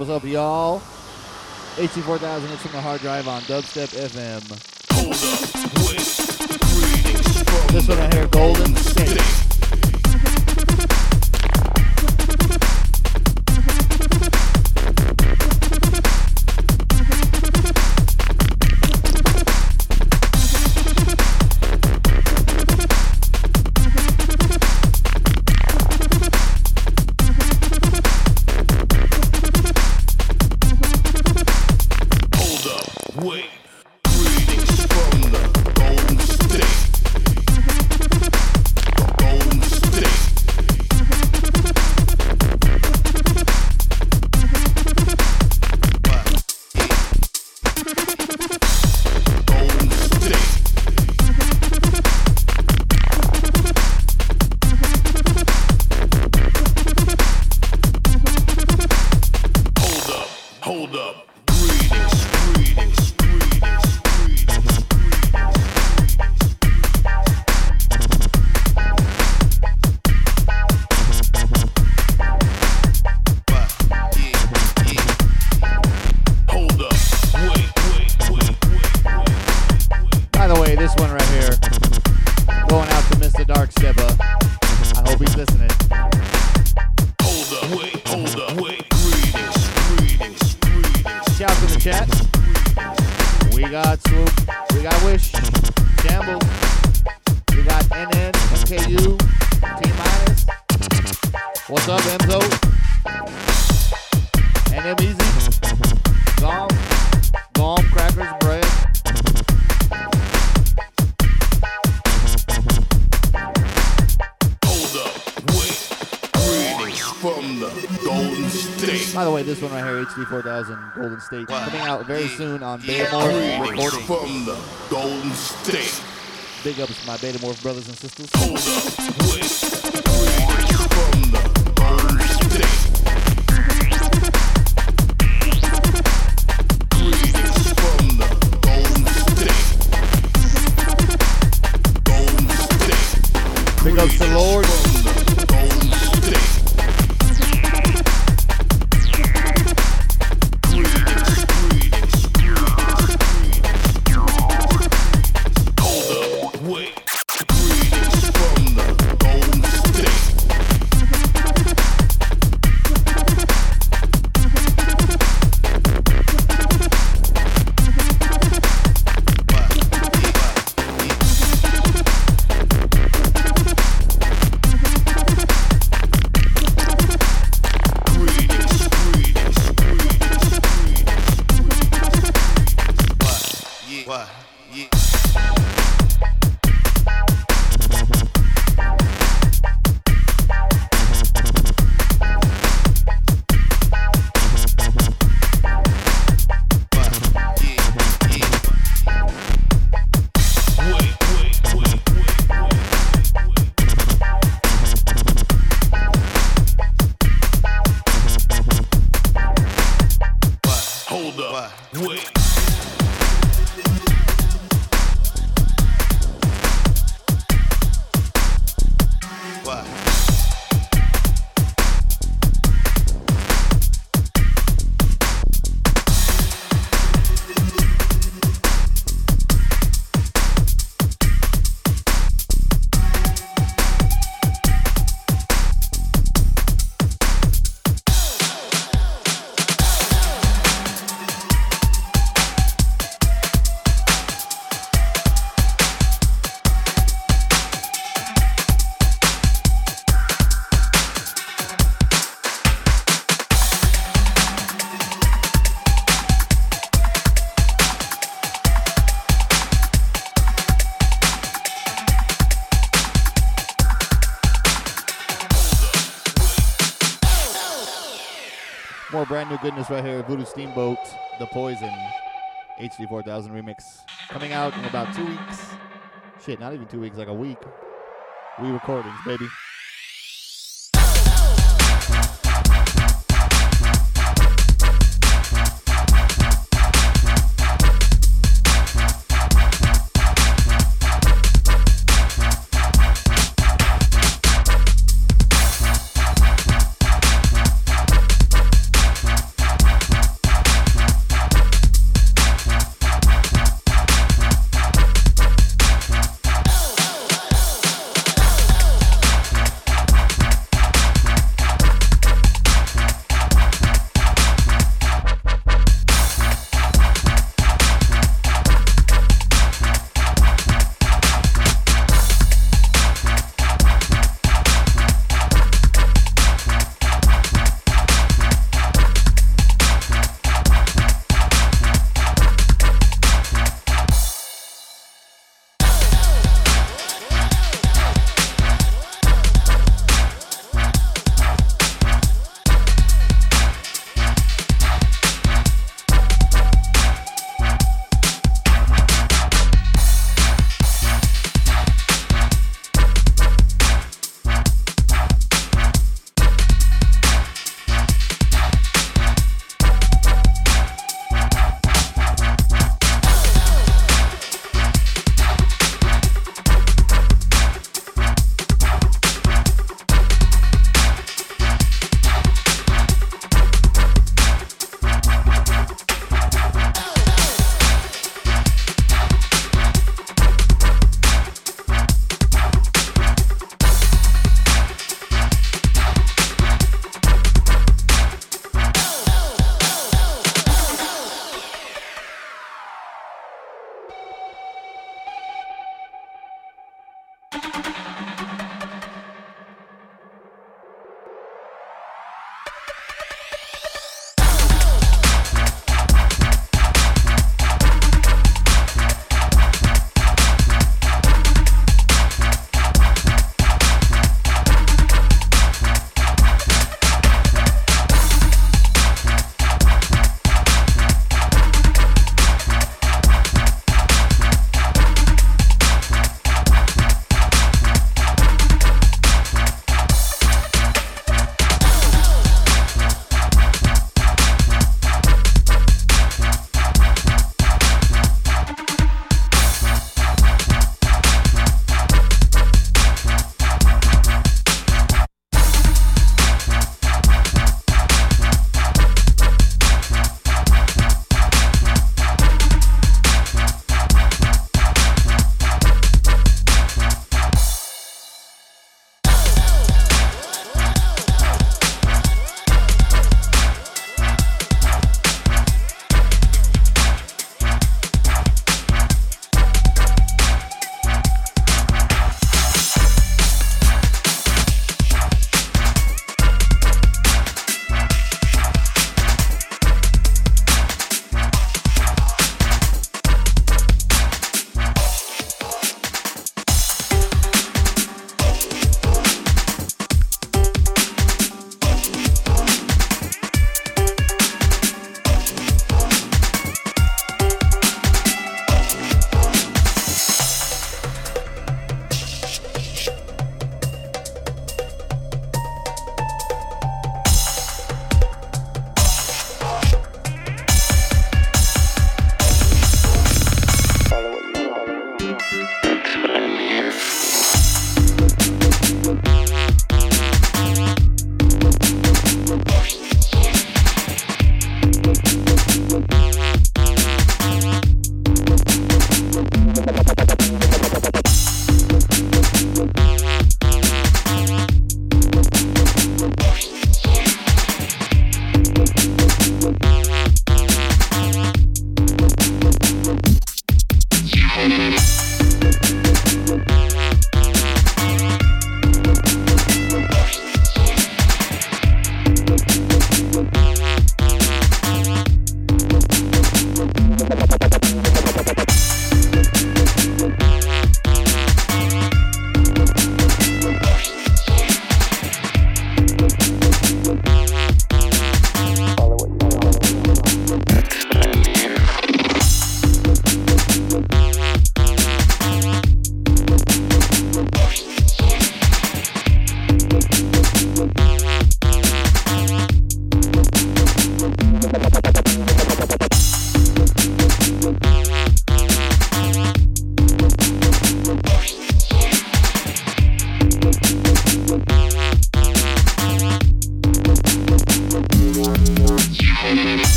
What's up, y'all. 84,000 hits from the hard drive on Dubstep FM. Hold up. This one out here, Golden State. G4000 Golden State coming out very soon on yeah. Betamorph Recording. From the Golden State. Big ups, my Betamorph brothers and sisters. Right here. Voodoo Steamboat, The Poison, HD 4000 remix. Coming out in about two weeks. Shit, not even two weeks, like a week. We recordings, baby.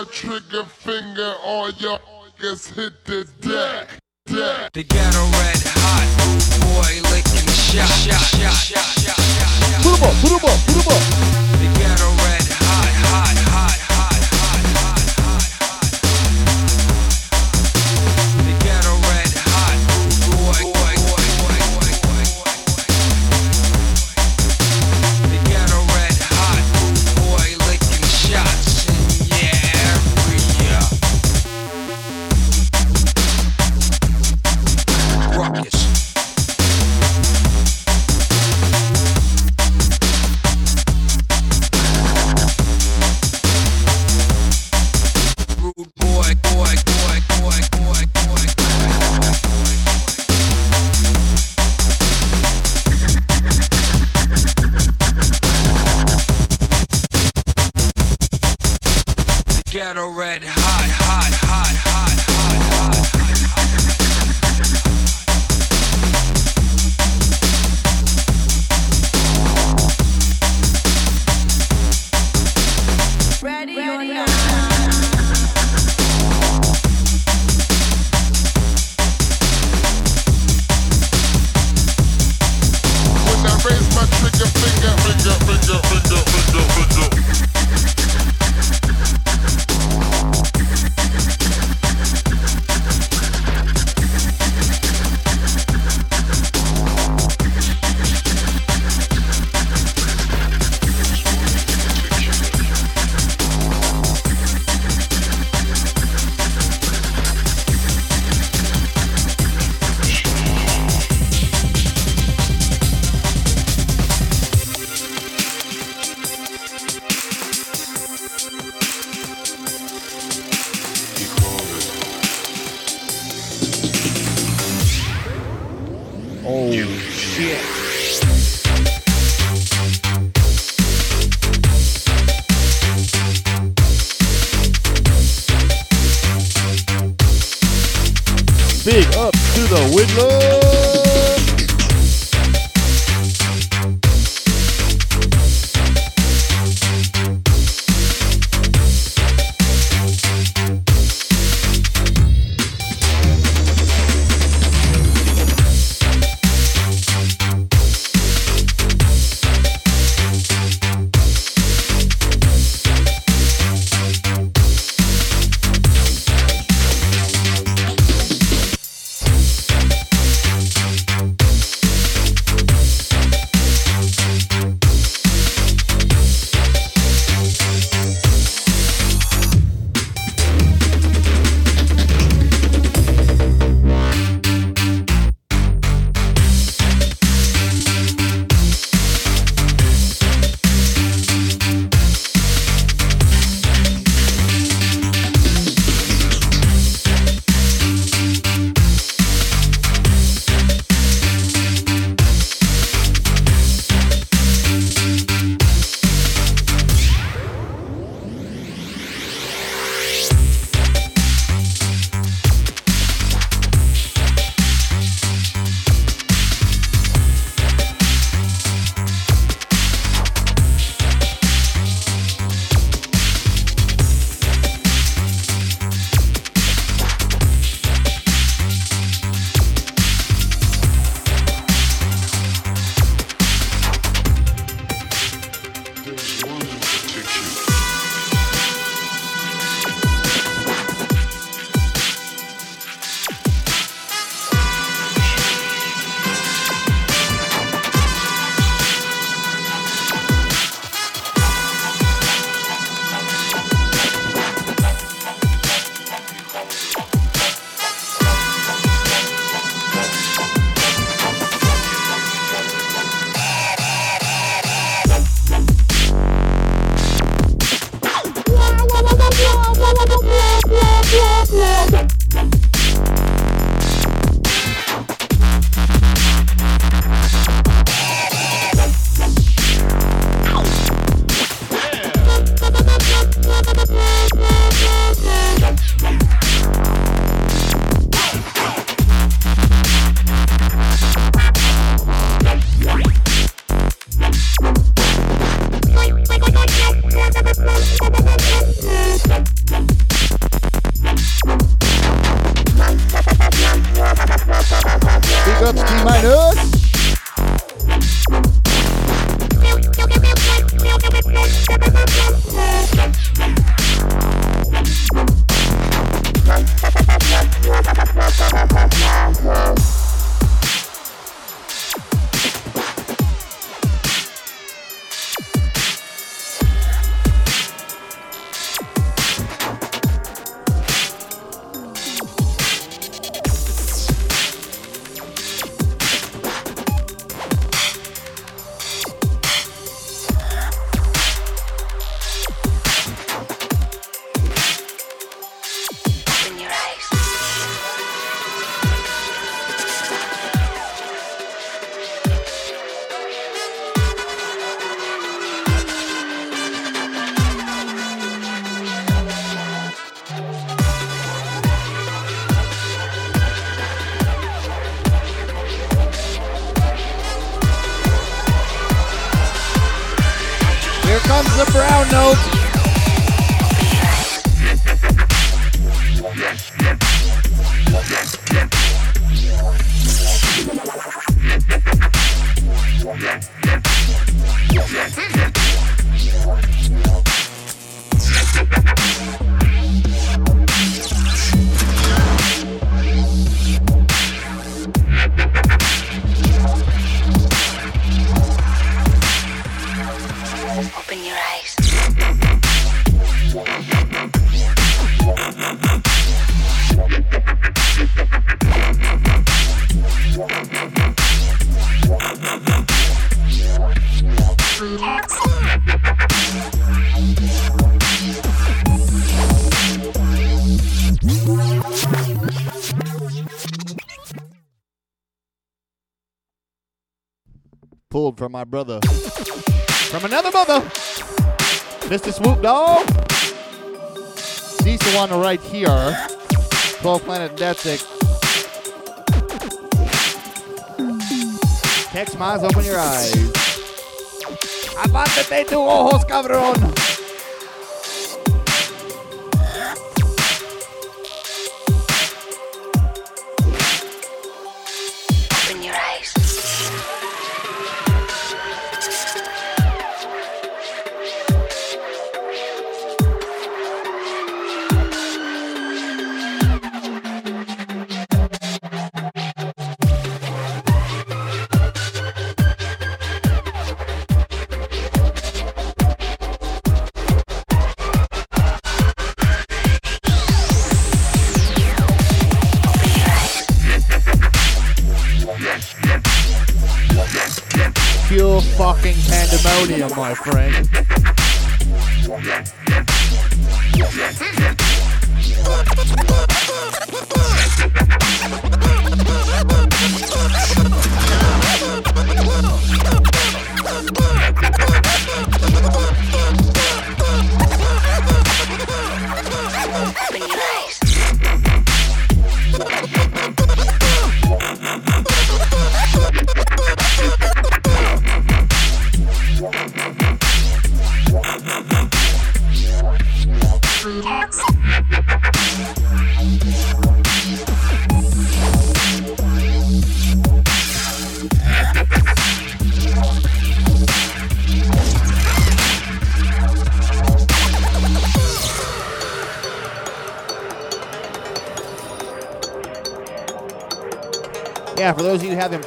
my trigger finger on your niggas hit the deck, deck. They got a red hot boy licking shot, shot, shot, shot, shot, shot. Put him up, put him up, put him up. They got a red hot, hot, hot. My brother. From another mother. Mr. Swoop Dog. He's the one right here. 12 Planet Deathstick. Text Maz, open your eyes. Apártate tu ojos, cabrón. Pandemonium, my friend.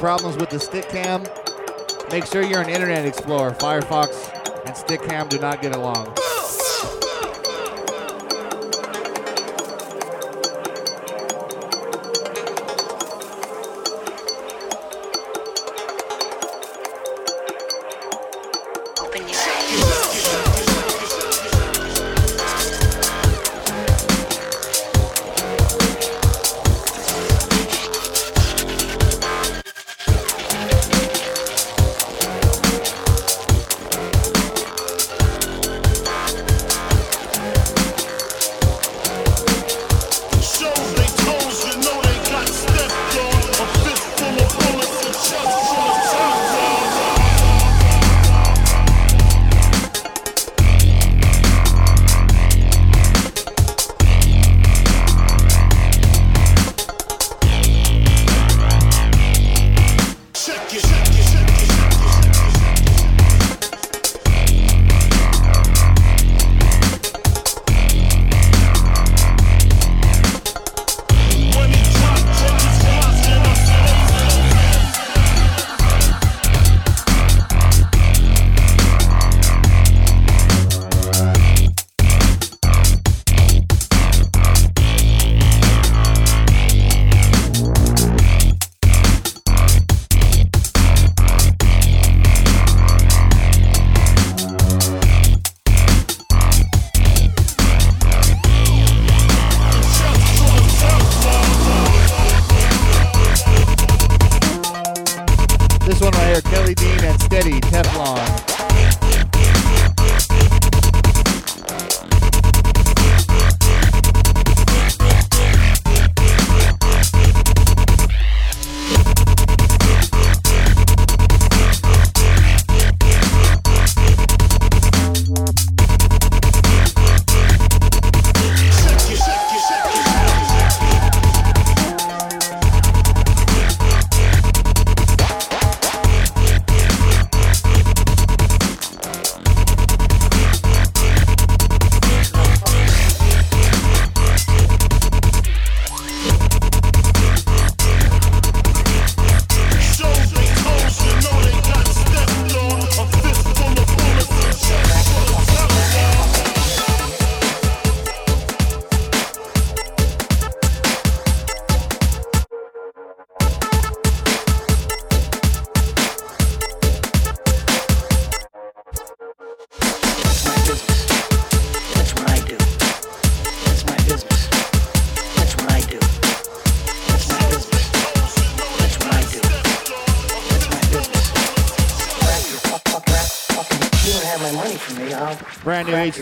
Problems with the Stickam, make sure you're an Internet Explorer. Firefox and Stickam do not get along.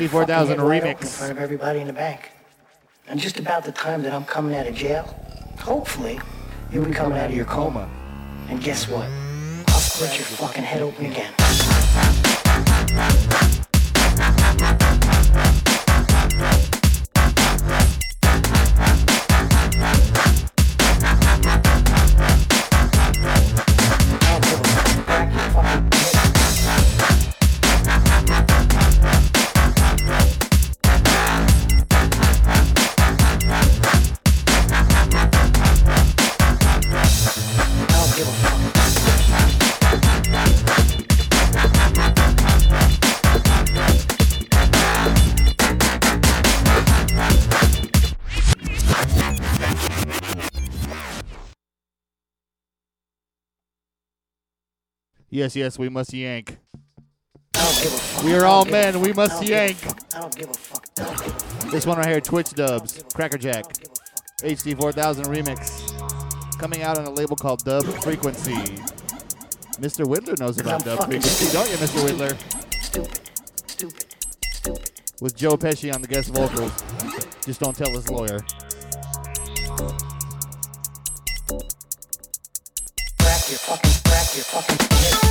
In remix. of everybody in the bank. And just about the time that I'm coming out of jail, hopefully, you'll be coming out of your coma. And guess what? I'll split your fucking head open again. Yes, yes, we must yank. I don't give a fuck. We are all men. We must don't give a yank. I don't give a fuck. I don't give a fuck. This one right here, Twitch dubs, Crackerjack, HD 4000 remix, coming out on a label called Dub Frequency. Mr. Whittler knows about Dub Frequency, don't you, Mr. Whittler? Stupid. Stupid. Stupid. With Joe Pesci on the guest vocals. Just don't tell his lawyer. Crack your fucking, crack your fucking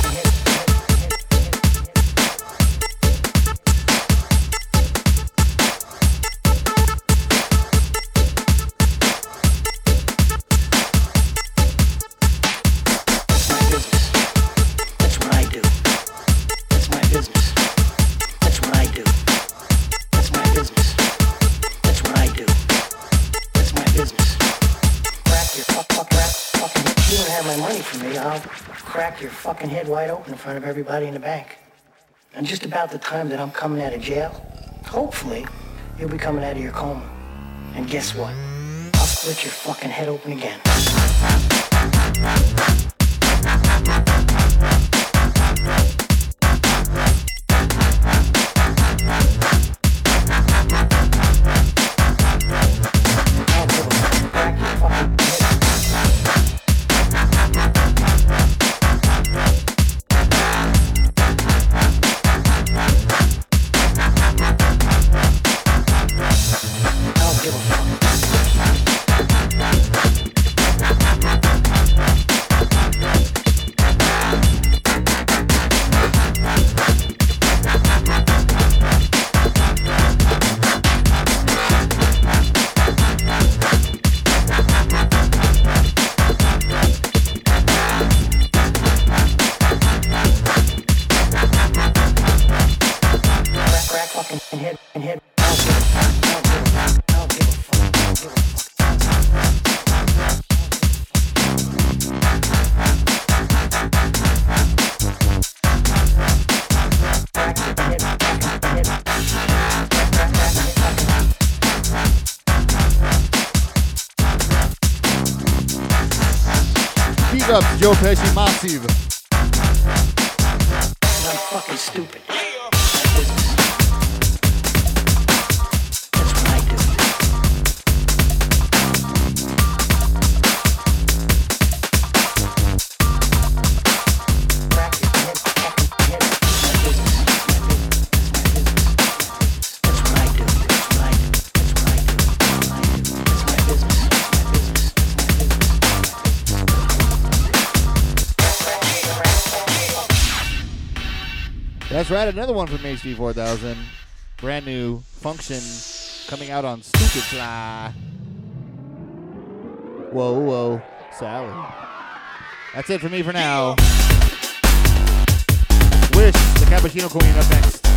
your fucking head wide open in front of everybody in the bank. And just about the time that I'm coming out of jail, hopefully, you'll be coming out of your coma. And guess what? I'll split your fucking head open again. Big Right, another one from HD 4000. Brand new function coming out on Stupid Fly. Whoa, whoa, Sally. That's it for me for now. Wish, the Cappuccino Queen, up next.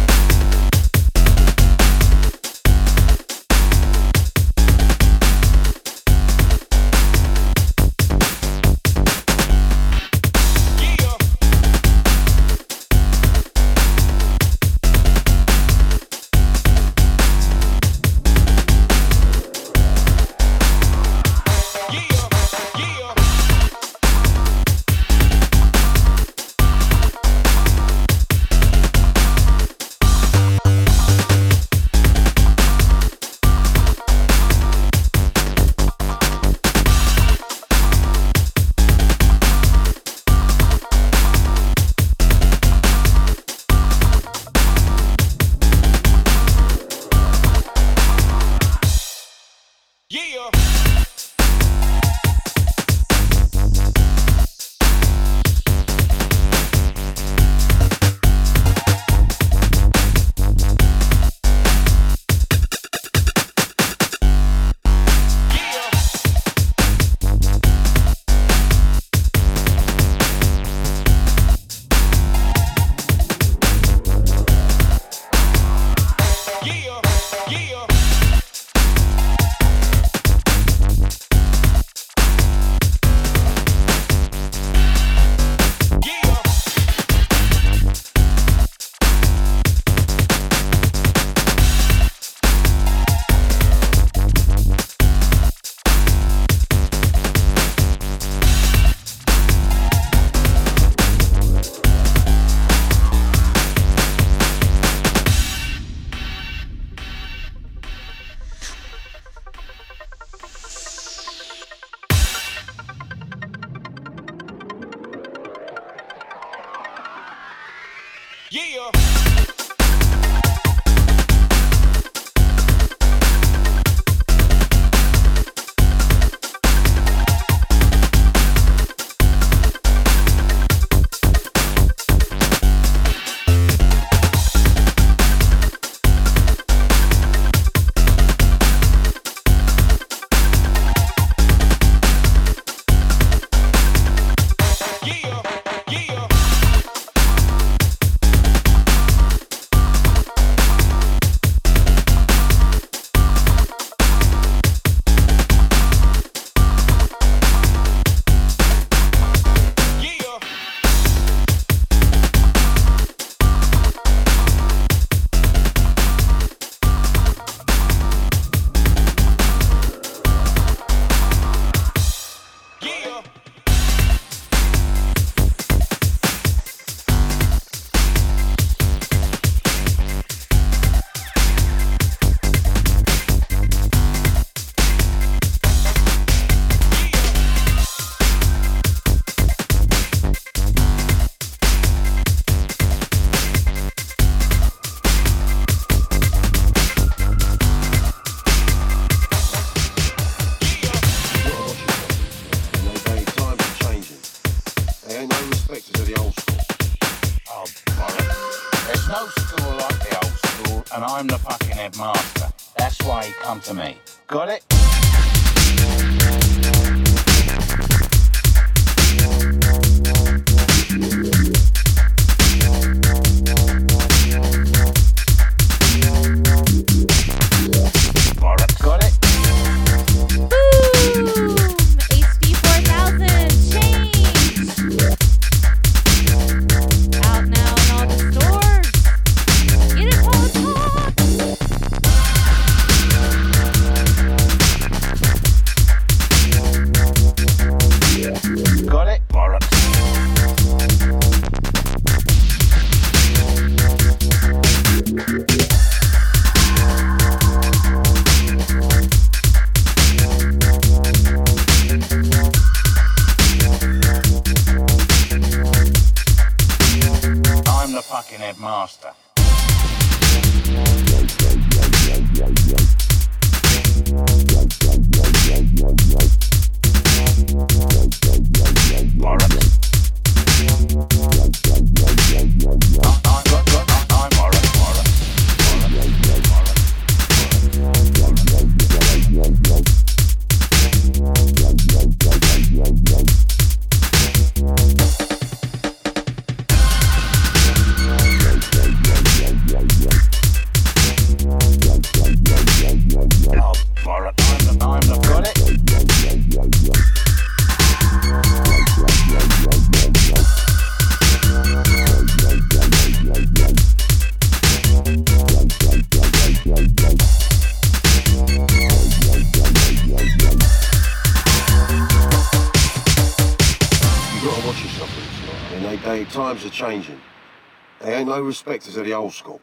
inspectors of the old school.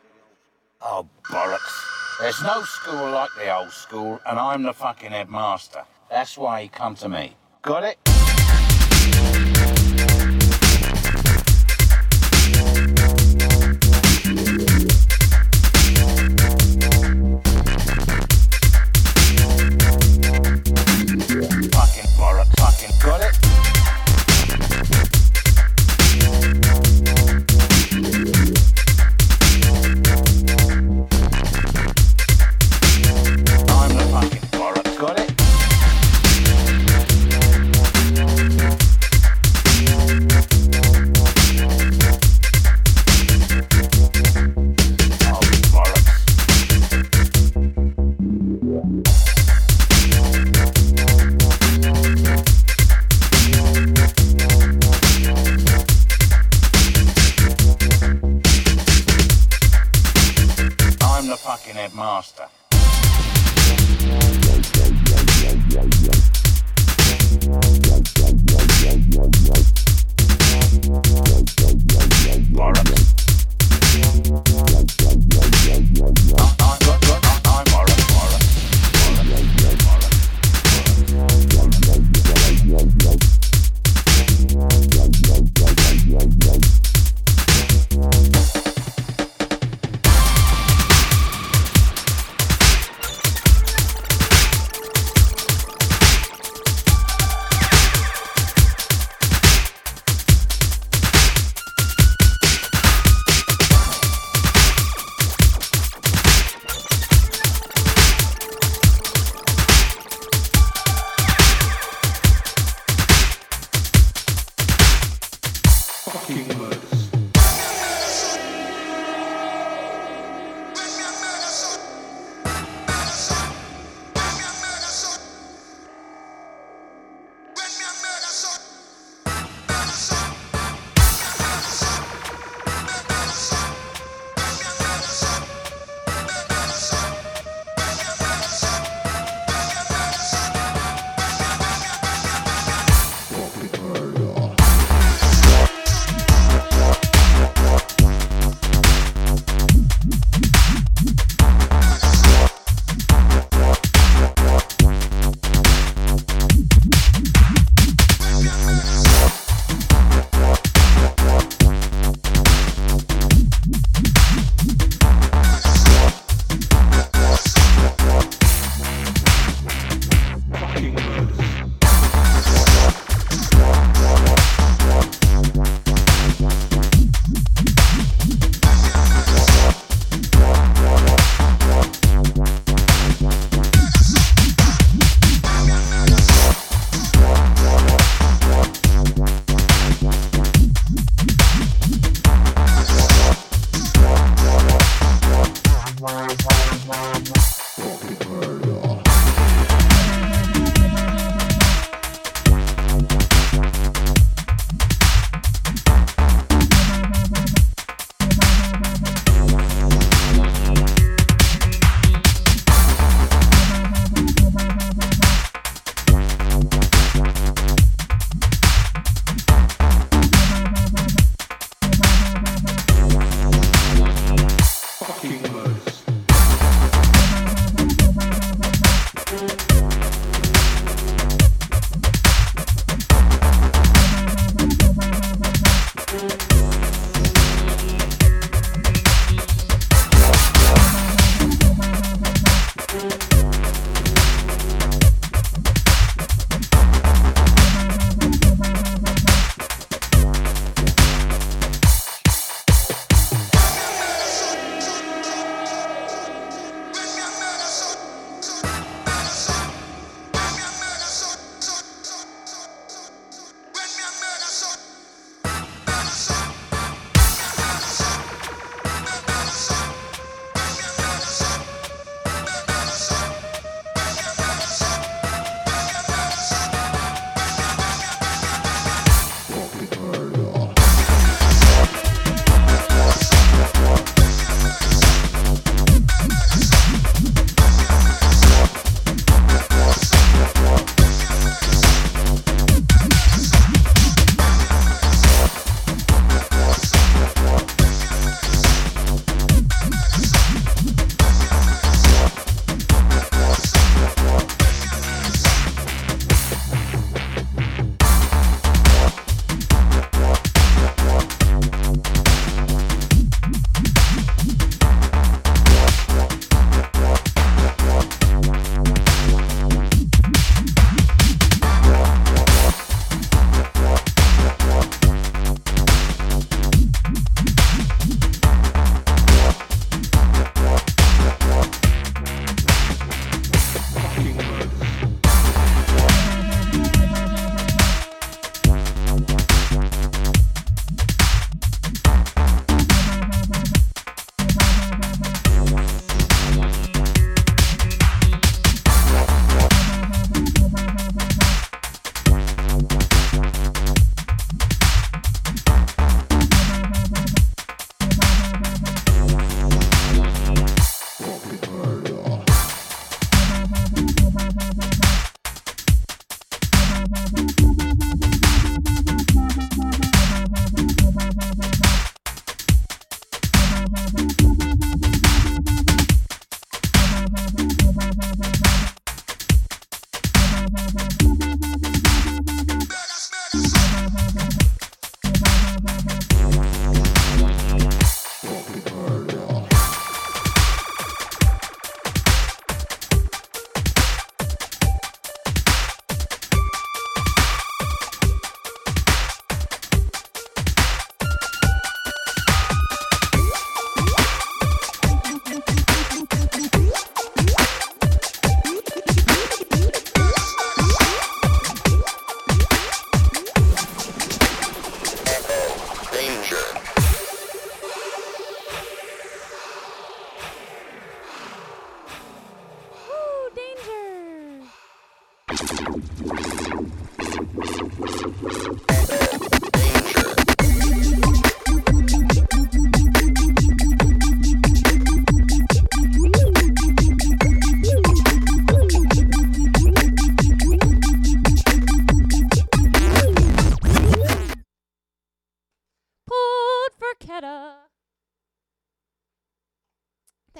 Oh, bollocks. There's no school like the old school, and I'm the fucking headmaster. That's why he come to me. Got it?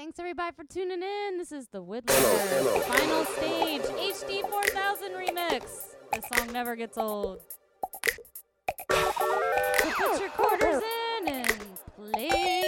Thanks everybody for tuning in. This is the Whittler final stage HD 4000 remix. This song never gets old. So put your quarters in and play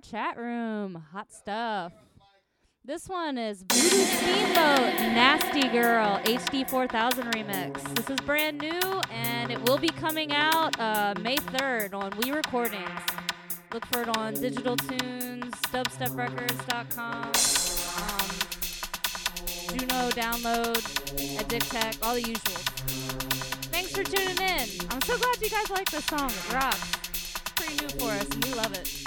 chat room. Hot stuff. This one is Voodoo Steamboat Nasty Girl HD 4000 remix. This is brand new and it will be coming out uh, May 3rd on We Recordings. Look for it on Digital Tunes, dubsteprecords.com, um, Juno download, Addictech, all the usuals. Thanks for tuning in. I'm so glad you guys like this song. It rocks. It's pretty new for us and we love it.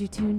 You tuned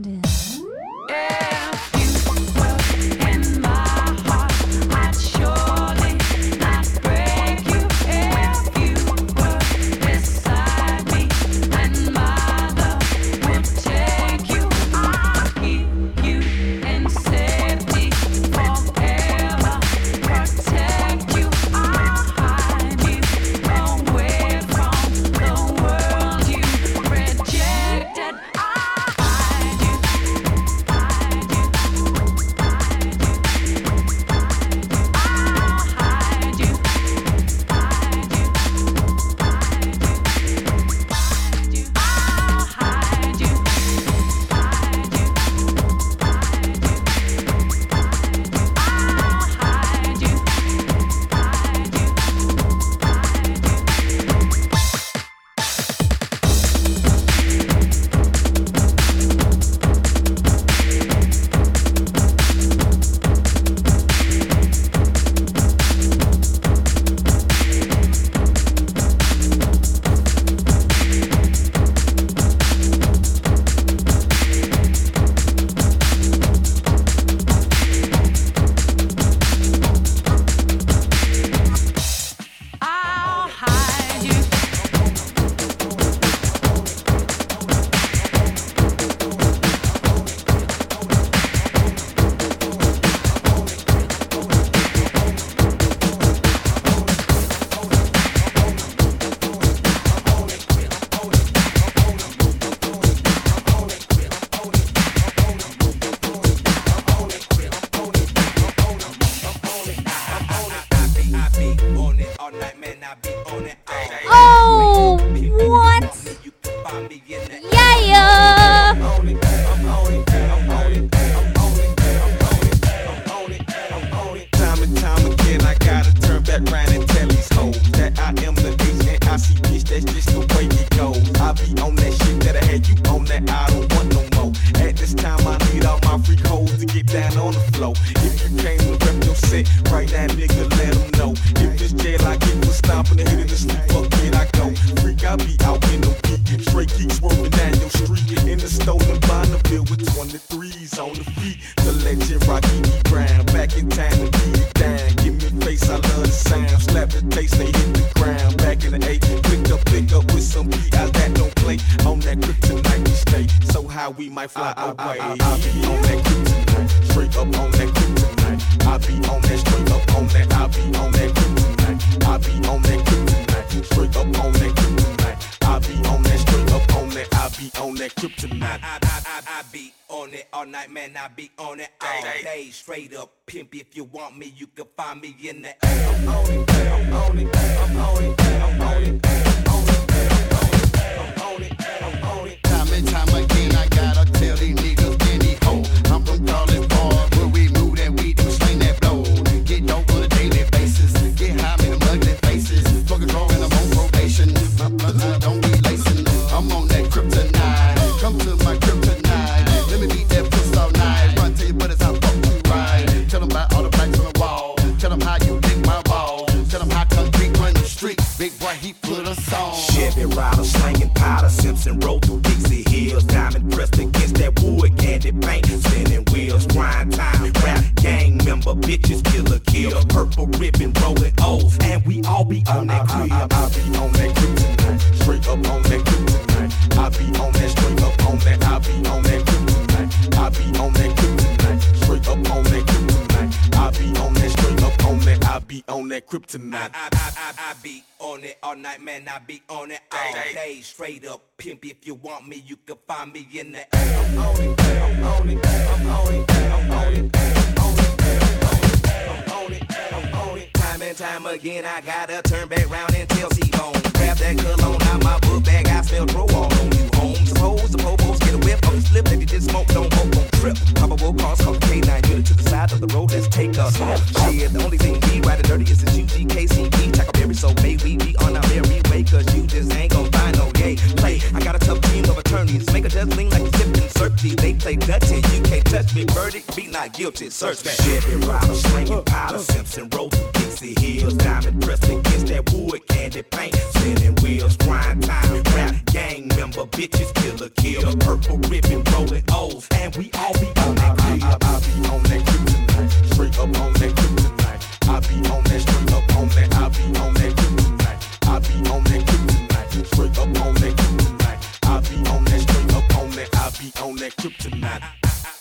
I be on that cream. Tonight. Straight up on that cream tonight. I be on that straight up on that. I be on that cream tonight. I be on that cream tonight. Straight up on that cream tonight. I be on that straight up on that. I be on that cream tonight.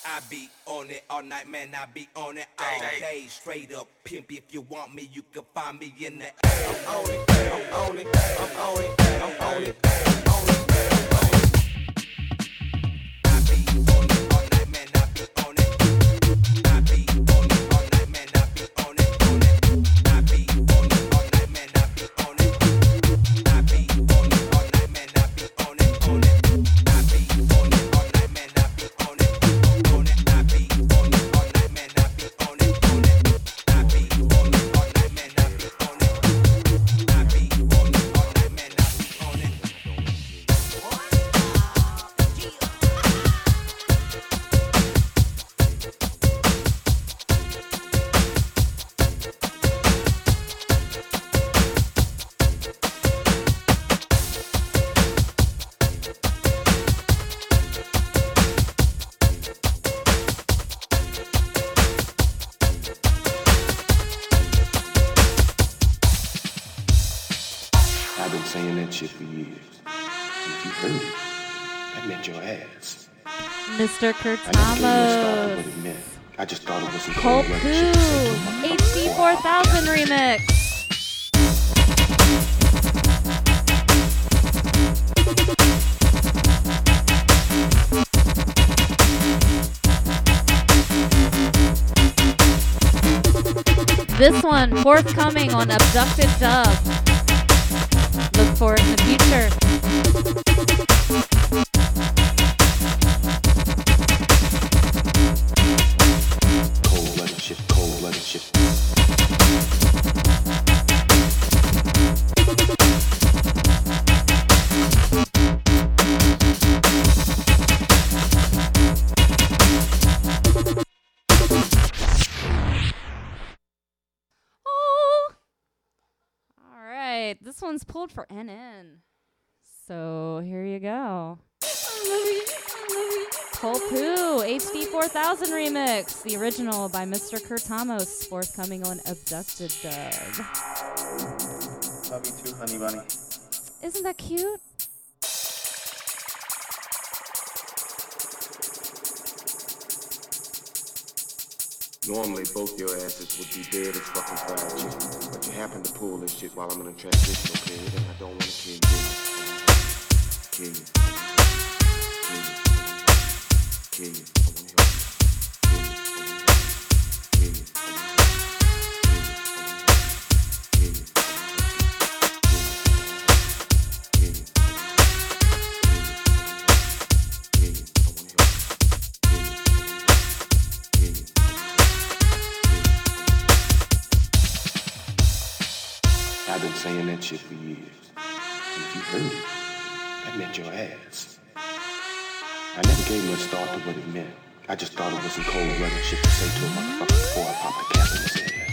I be on it all night, man. I be on it all day. Straight up pimp. If you want me, you can find me in the. I'm on it. I'm on it. I'm on it. I'm on it. Mr. Kurtz Ramos. I just thought it was a Cold HD 4000 remix. This one forthcoming on Abducted Dub. Look for it in the future. One's pulled for NN. So here you go. Poo HD 4000 remix, the original by Mr. Kurtamos, forthcoming on Abducted Dub. Love you too, honey bunny. Isn't that cute? Normally, both your asses would be dead as fucking fried. But you happen to pull this shit while I'm in a transitional period, and I don't want to kill you. Kill you. Kill you. Kill you. I've been saying that shit for years. If you heard it, that meant your ass. I never gave much thought to what it meant. I just thought it was some cold-blooded shit to say to a motherfucker before I popped the cap in his ass.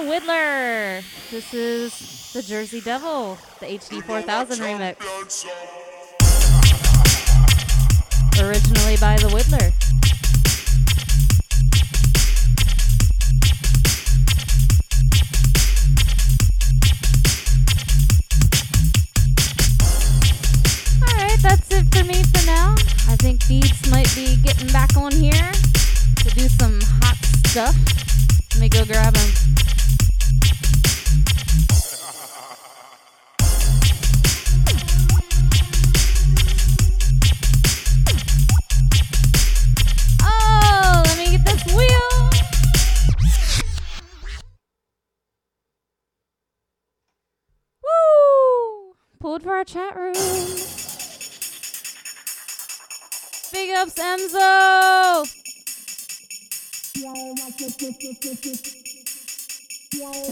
Shouts Whittler. This is the Jersey Devil, the HD 4000 remix. Originally by the Whittler. And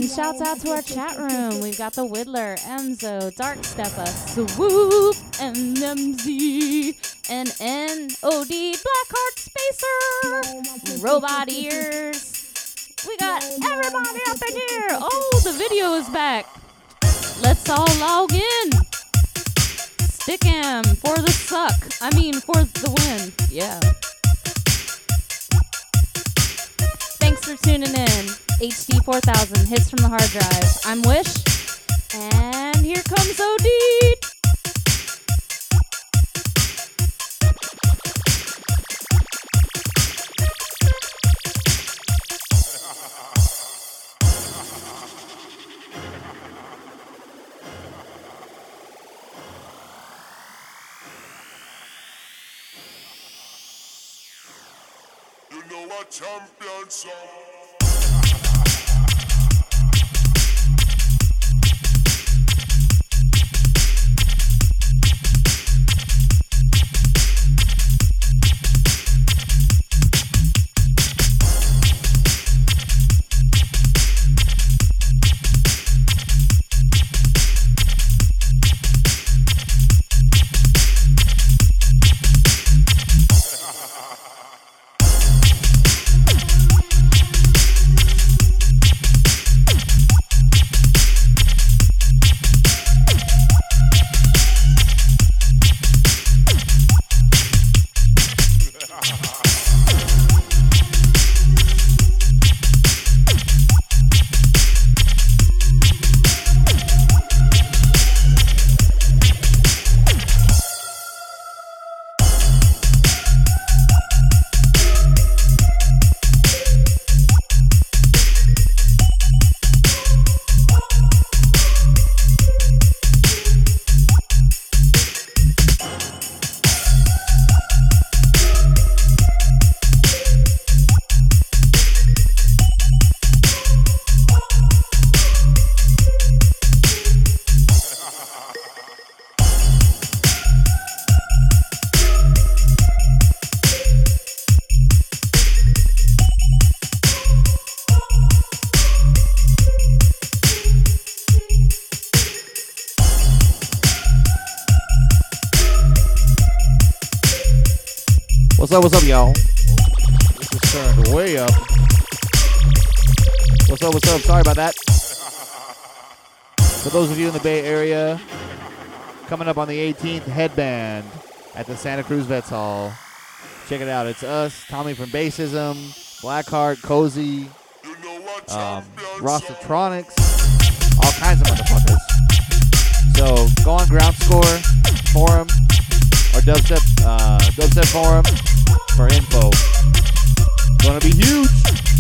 shouts out to our chat room. We've got the Whittler, Emzo, Dark Steppa, Swoop, NMZ, and NOD, Blackheart Spacer, Robot Ears. We got everybody up in here. Oh, the video is back. Let's all log in. Stickam for the suck. I mean, for the win. Yeah. For tuning in. HD 4000 hits from the hard drive. I'm Wish, and here comes OD. Champion song. That. For those of you in the Bay Area, coming up on the 18th, Headband at the Santa Cruz Vets Hall. Check it out. It's us, Tommy from Bassism, Blackheart, Cozy, um, Rostatronics, all kinds of motherfuckers. So go on Ground Score Forum or Dubstep, uh, Dubstep Forum for info. Gonna be huge.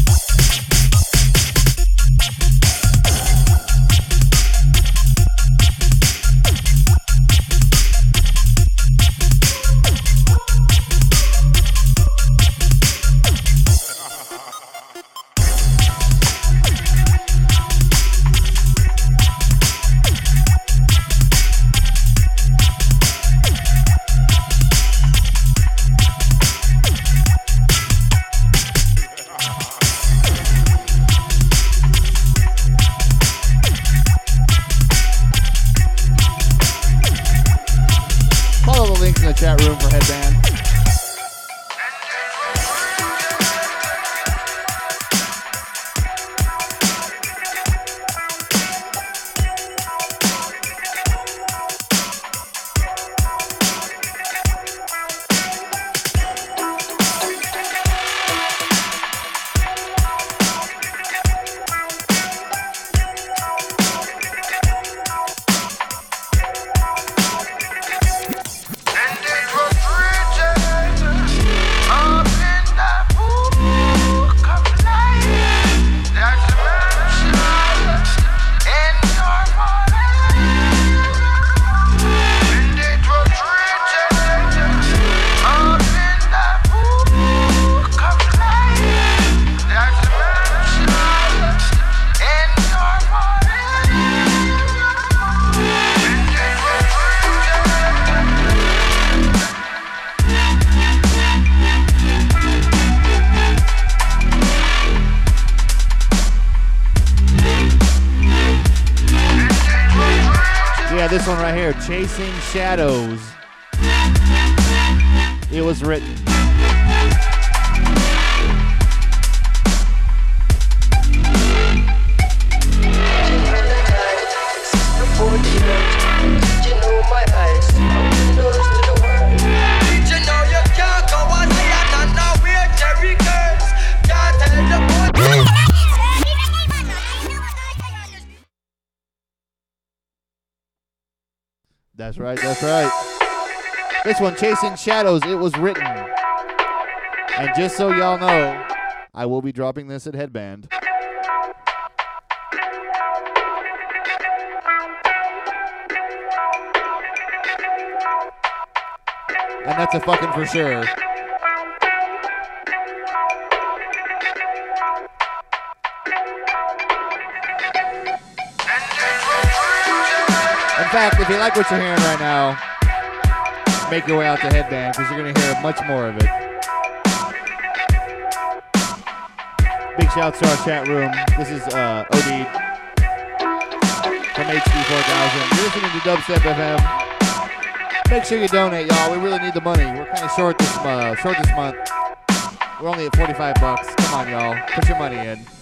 Chasing That's right, that's right. This one, Chasing Shadows, it was written. And just so y'all know, I will be dropping this at Headband. And that's a fucking for sure. In fact, if you like what you're hearing right now, make your way out to Headband because you're going to hear much more of it. Big shouts to our chat room. This is uh, OD from HD4000. You're listening to Dubstep FM. Make sure you donate, y'all. We really need the money. We're kind of short this uh, short this month. We're only at 45 bucks. Come on, y'all. Put your money in.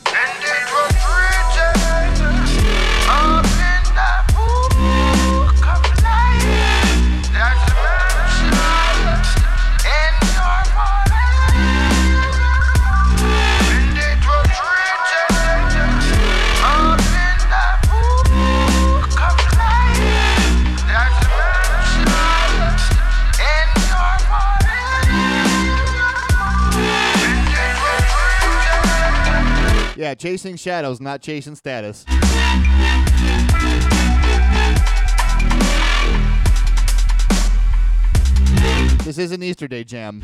Chasing shadows, not chasing status. This is an Easter Day jam.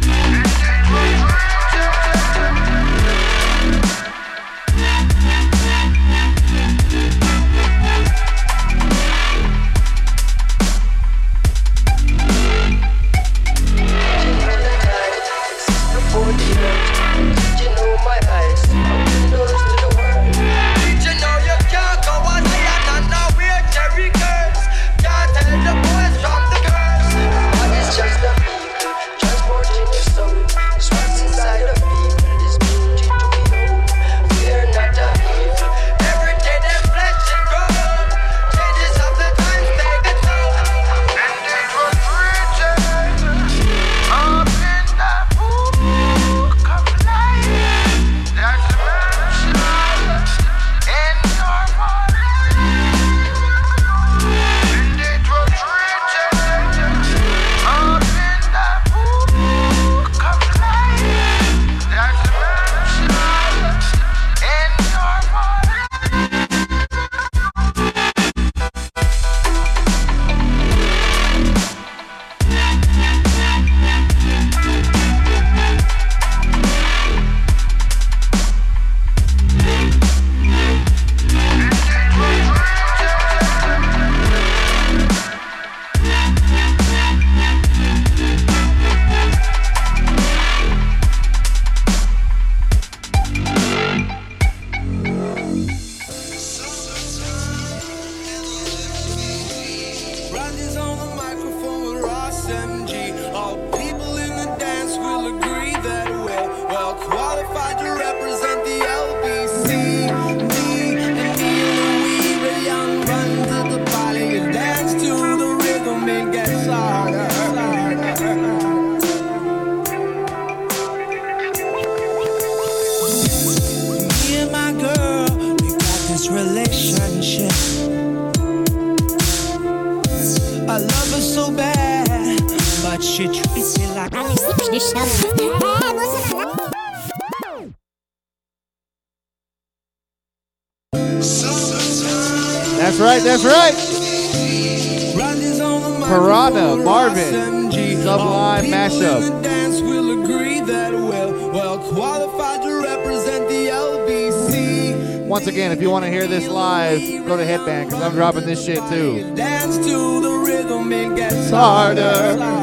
Once again, if you want to hear this live, go to Headband because I'm dropping this shit too. Dance to the rhythm, it gets Harder.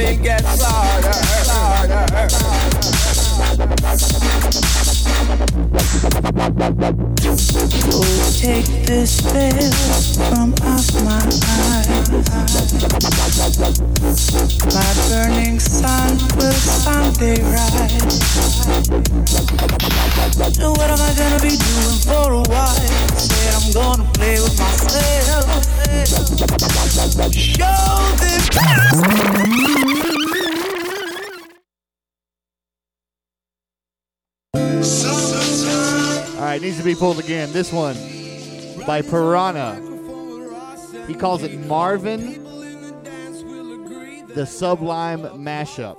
It gets harder, Oh, take this veil from off my eyes. My burning sun will someday rise. So what am I gonna be doing for a while? Said I'm gonna play with myself. Show them. Pulled again. This one by Piranha. He calls it Marvin, the Sublime Mashup.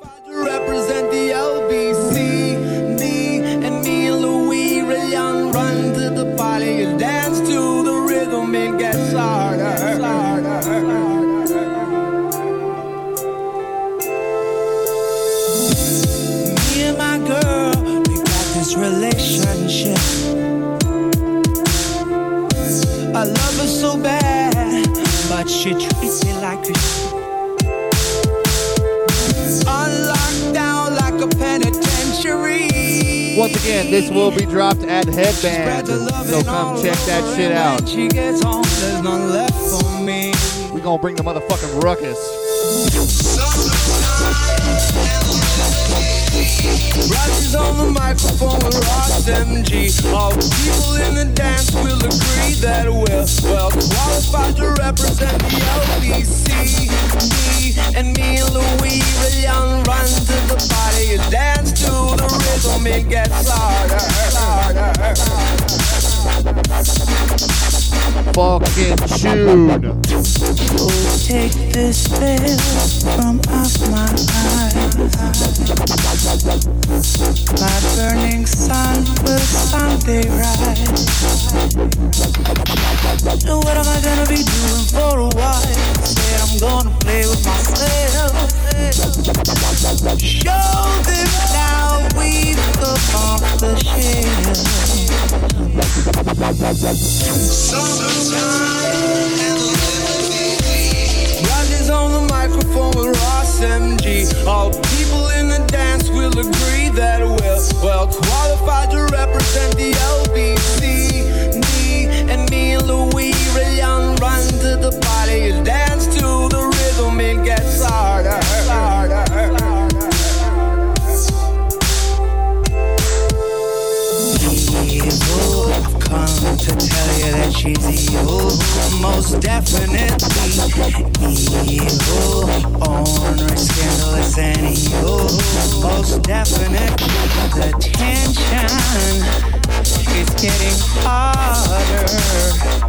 Again, this will be dropped at Headband, so come check that shit out. Home, there's none left for me. We gonna bring the motherfucking ruckus. Rises on the microphone with Ross MG. All the people in the dance will agree that we're well qualified to represent the LBC. Me and me and Louis Rayon run to the party and dance to the rhythm. It gets harder, harder. Fucking tune. Oh, take this veil from off my eyes. My burning sun will someday rise. So what am I gonna be doing for a while? Said I'm gonna play with myself. Show them now we've come off the shelf. Rogers on the microphone with Ross MG. All people in the dance will agree that we're well qualified to represent the LBC. Me and me and Louis Rayon run to the party and dance to the rhythm. It gets harder, harder, to tell you that she's evil, most definitely evil, ornery, scandalous, and evil, most definitely. The tension is getting harder.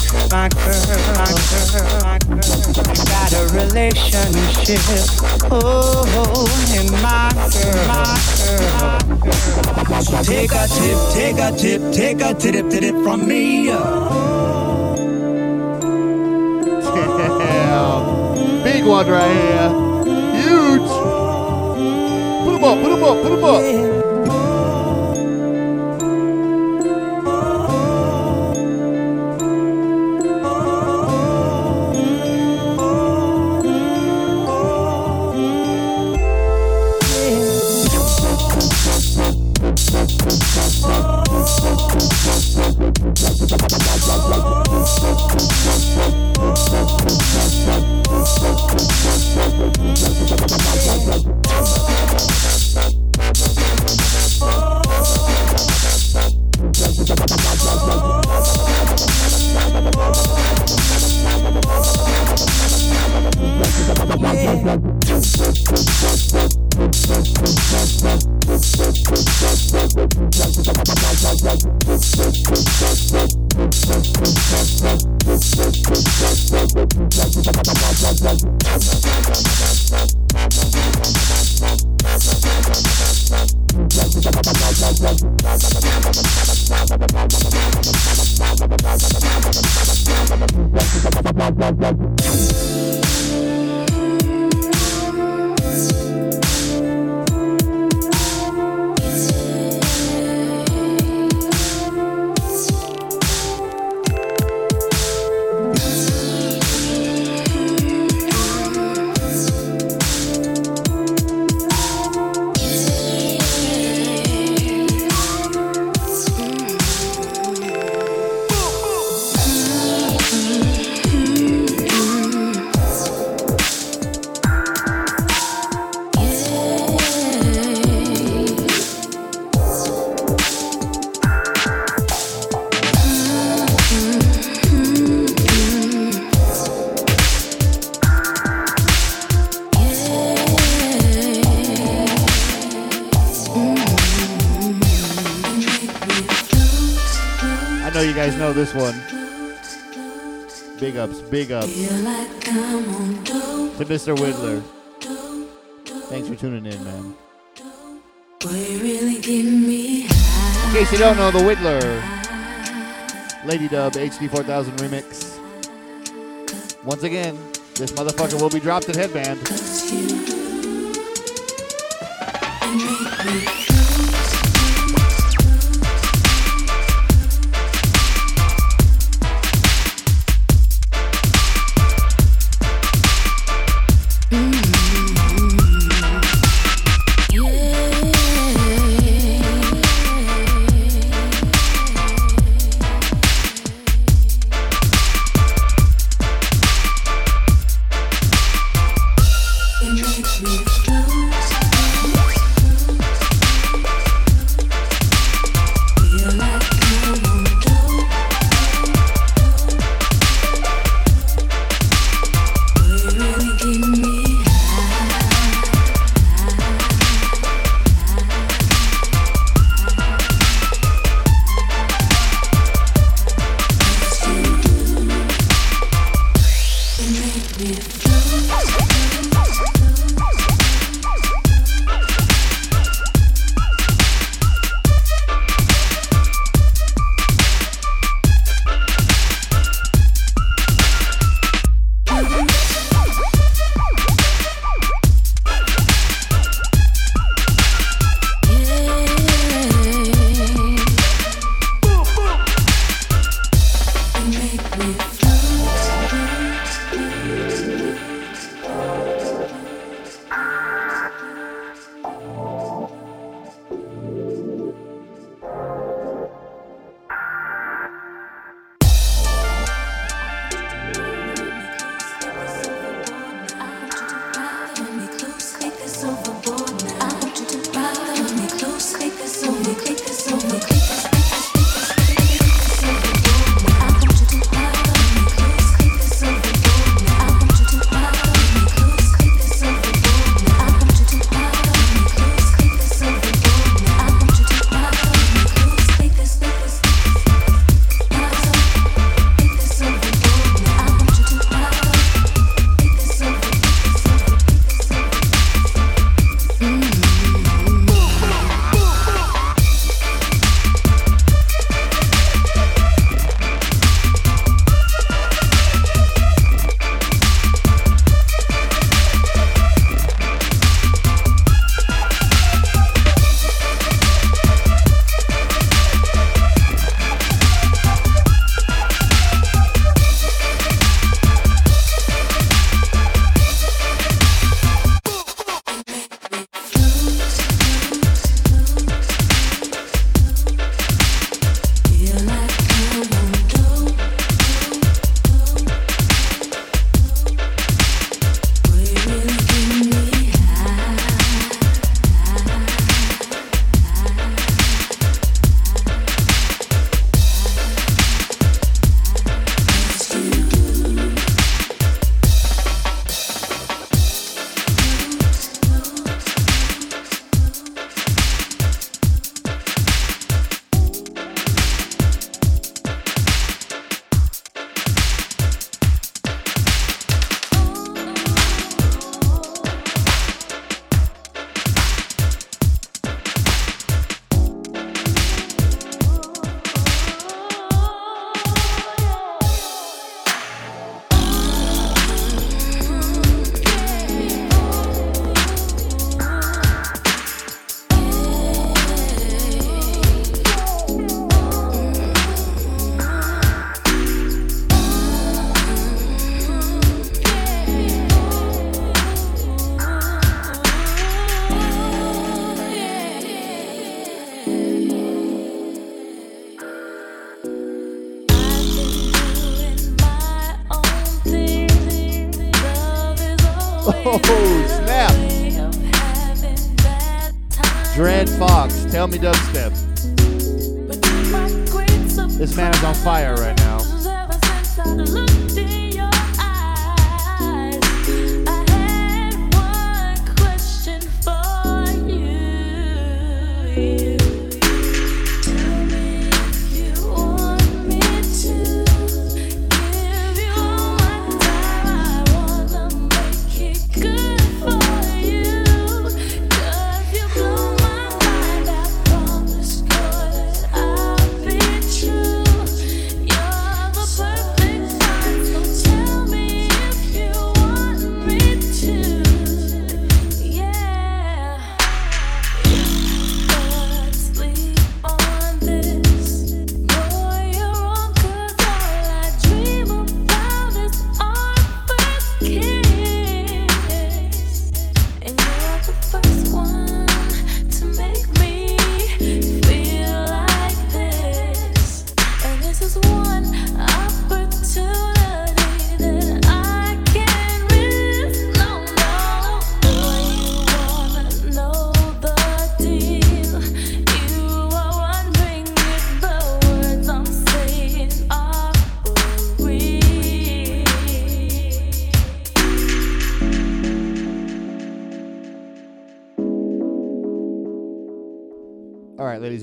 My girl, my girl, got a relationship. Oh, and my girl, my girl. So take a tip, take a tip, take a tip, tip from me. Big one right here. Huge. Put him up, put him up, put up. Yeah. This one. Big ups, big ups to Mr. Whittler. Thanks for tuning in, man. In case you don't know, the Whittler Lady Dub HD 4000 remix. Once again, this motherfucker will be dropped at Headband.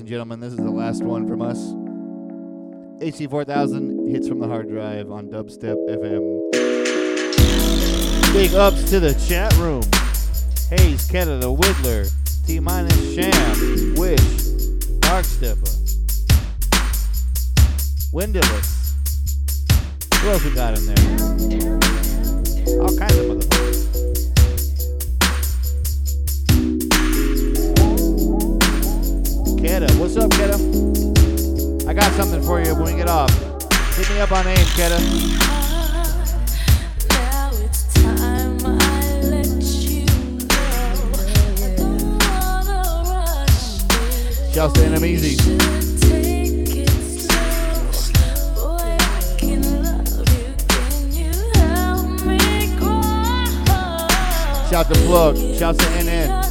Gentlemen, this is the last one from us. HC4000 hits from the hard drive on Dubstep FM. Big ups to the chat room. Hayes, Keta, the Whittler, T minus Sham, Wish, Dark Stepper, Windowless. Who else we got in there? All kinds of motherfuckers. What's up, Keta? I got something for you when we get off. Hit me up on AIM, Keta. Shouts to Enemies. Shout to Plug. Shouts to NN.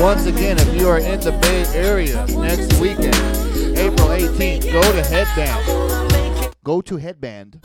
Once again, if you are in the Bay Area next weekend, April 18th, go to Headband. Go to Headband.